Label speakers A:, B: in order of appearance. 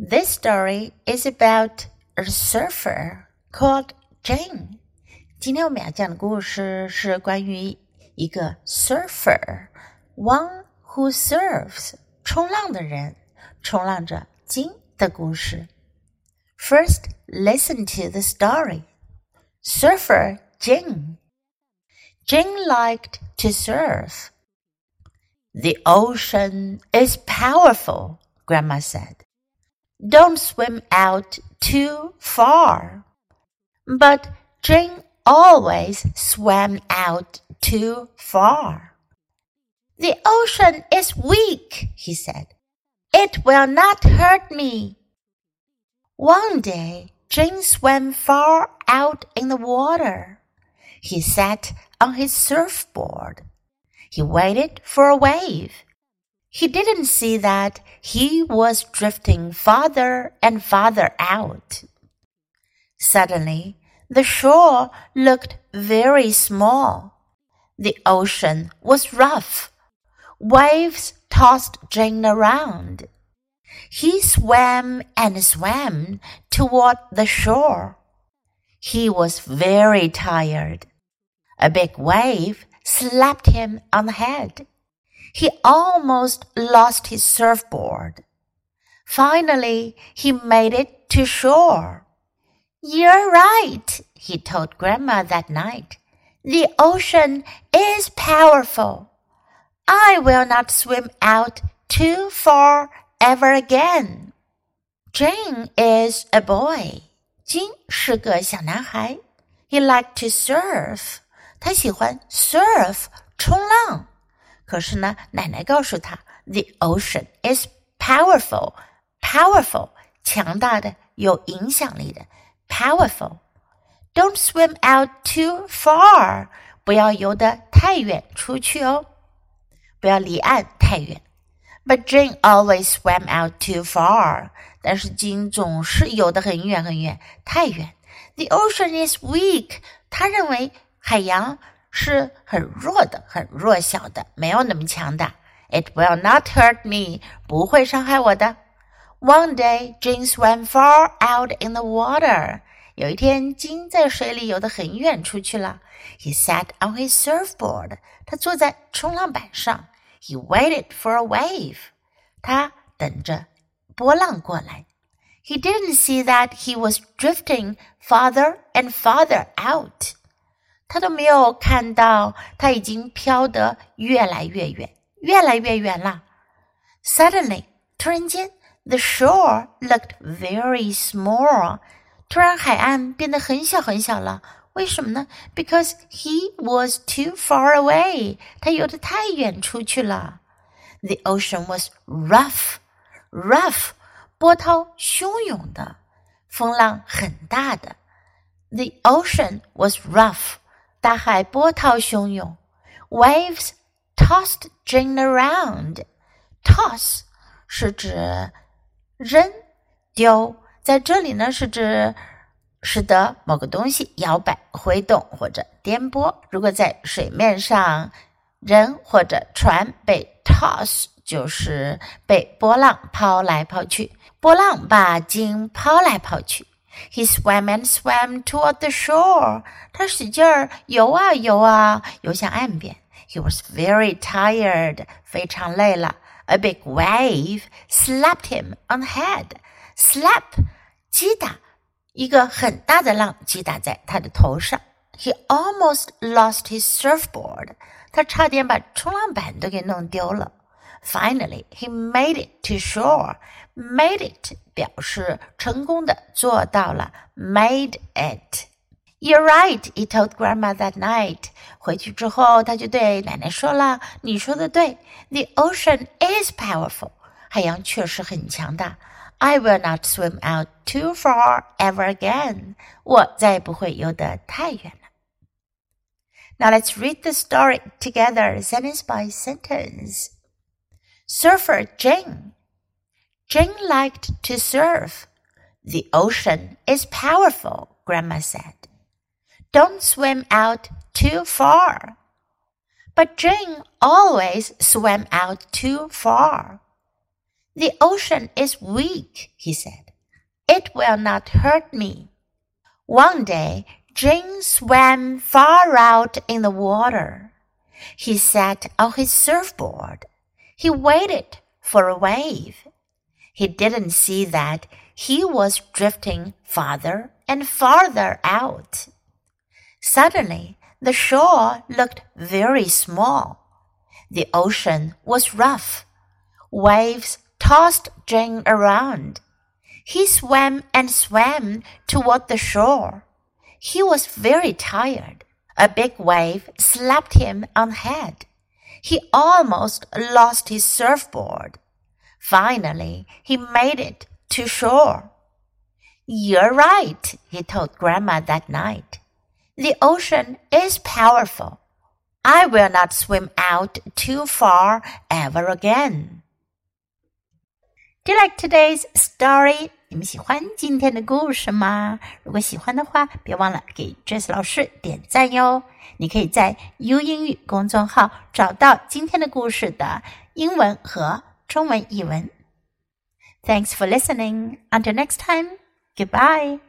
A: This story is about a surfer called Jin。今天我们要讲的故事是关于一个 surfer，one who surfs，冲浪的人，冲浪者金的故事。First, listen to the story. Surfer Jin. Jin liked to surf. The ocean is powerful, Grandma said. Don't swim out too far. But Jin always swam out too far. The ocean is weak, he said. It will not hurt me. One day, Jin swam far out in the water. He sat on his surfboard. He waited for a wave. He didn't see that he was drifting farther and farther out. Suddenly, the shore looked very small. The ocean was rough. Waves tossed Jin around. He swam and swam toward the shore. He was very tired. A big wave slapped him on the head. He almost lost his surfboard. Finally, he made it to shore. You're right, he told Grandma that night. The ocean is powerful. I will not swim out too far ever again. Jin is a boy. 金是个小男孩。He liked to surf. 他喜欢 surf 冲浪。可是呢，奶奶告诉他，the ocean is powerful, powerful 强大的、有影响力的，powerful。Don't swim out too far，不要游得太远出去哦，不要离岸太远。But Jane always swam out too far，但是金总是游得很远很远，太远。The ocean is weak，他认为海洋是很弱的，很弱小的，没有那么强大。It will not hurt me，不会伤害我的。One day, Jane swam far out in the water. 有一天，金在水里游得很远出去了。He sat on his surfboard. 他坐在冲浪板上。He waited for a wave. 他等着波浪过来。He didn't see that he was drifting farther and farther out. 他都没有看到，他已经飘得越来越远，越来越远了。Suddenly，突然间，the shore looked very small。突然，海岸变得很小很小了。为什么呢？Because he was too far away。他游得太远出去了。The ocean was rough，rough，波涛汹涌的，风浪很大的。The ocean was rough。大海波涛汹涌，waves tossed Jane around. Toss 是指扔、丢，在这里呢是指使得某个东西摇摆、挥动或者颠簸。如果在水面上，人或者船被 toss，就是被波浪抛来抛去，波浪把鲸抛来抛去。He swam and swam toward the shore. 他使劲儿游啊游啊，游向岸边。He was very tired. 非常累了。A big wave slapped him on the head. Slap，击打，一个很大的浪击打在他的头上。He almost lost his surfboard. 他差点把冲浪板都给弄丢了。Finally, he made it to shore. Made it 表示成功的做到了，made it。You're right, he told Grandma that night. 回去之后，他就对奶奶说了：“你说的对，The ocean is powerful，海洋确实很强大。I will not swim out too far ever again，我再也不会游得太远了。” Now let's read the story together, sentence by sentence. Surfer Jin Jin liked to surf. The ocean is powerful, Grandma said. Don't swim out too far. But Jin always swam out too far. The ocean is weak, he said. It will not hurt me. One day, Jin swam far out in the water. He sat on his surfboard. He waited for a wave. He didn't see that he was drifting farther and farther out. Suddenly, the shore looked very small. The ocean was rough. Waves tossed Jin around. He swam and swam toward the shore. He was very tired. A big wave slapped him on the head. He almost lost his surfboard. Finally, he made it to shore. You're right, he told Grandma that night. The ocean is powerful. I will not swim out too far ever again. Do you like today's story? 你们喜欢今天的故事吗？如果喜欢的话，别忘了给 Jess 老师点赞哟。你可以在 U 英语公众号找到今天的故事的英文和 中文译文。Thanks for listening. Until next time. Goodbye.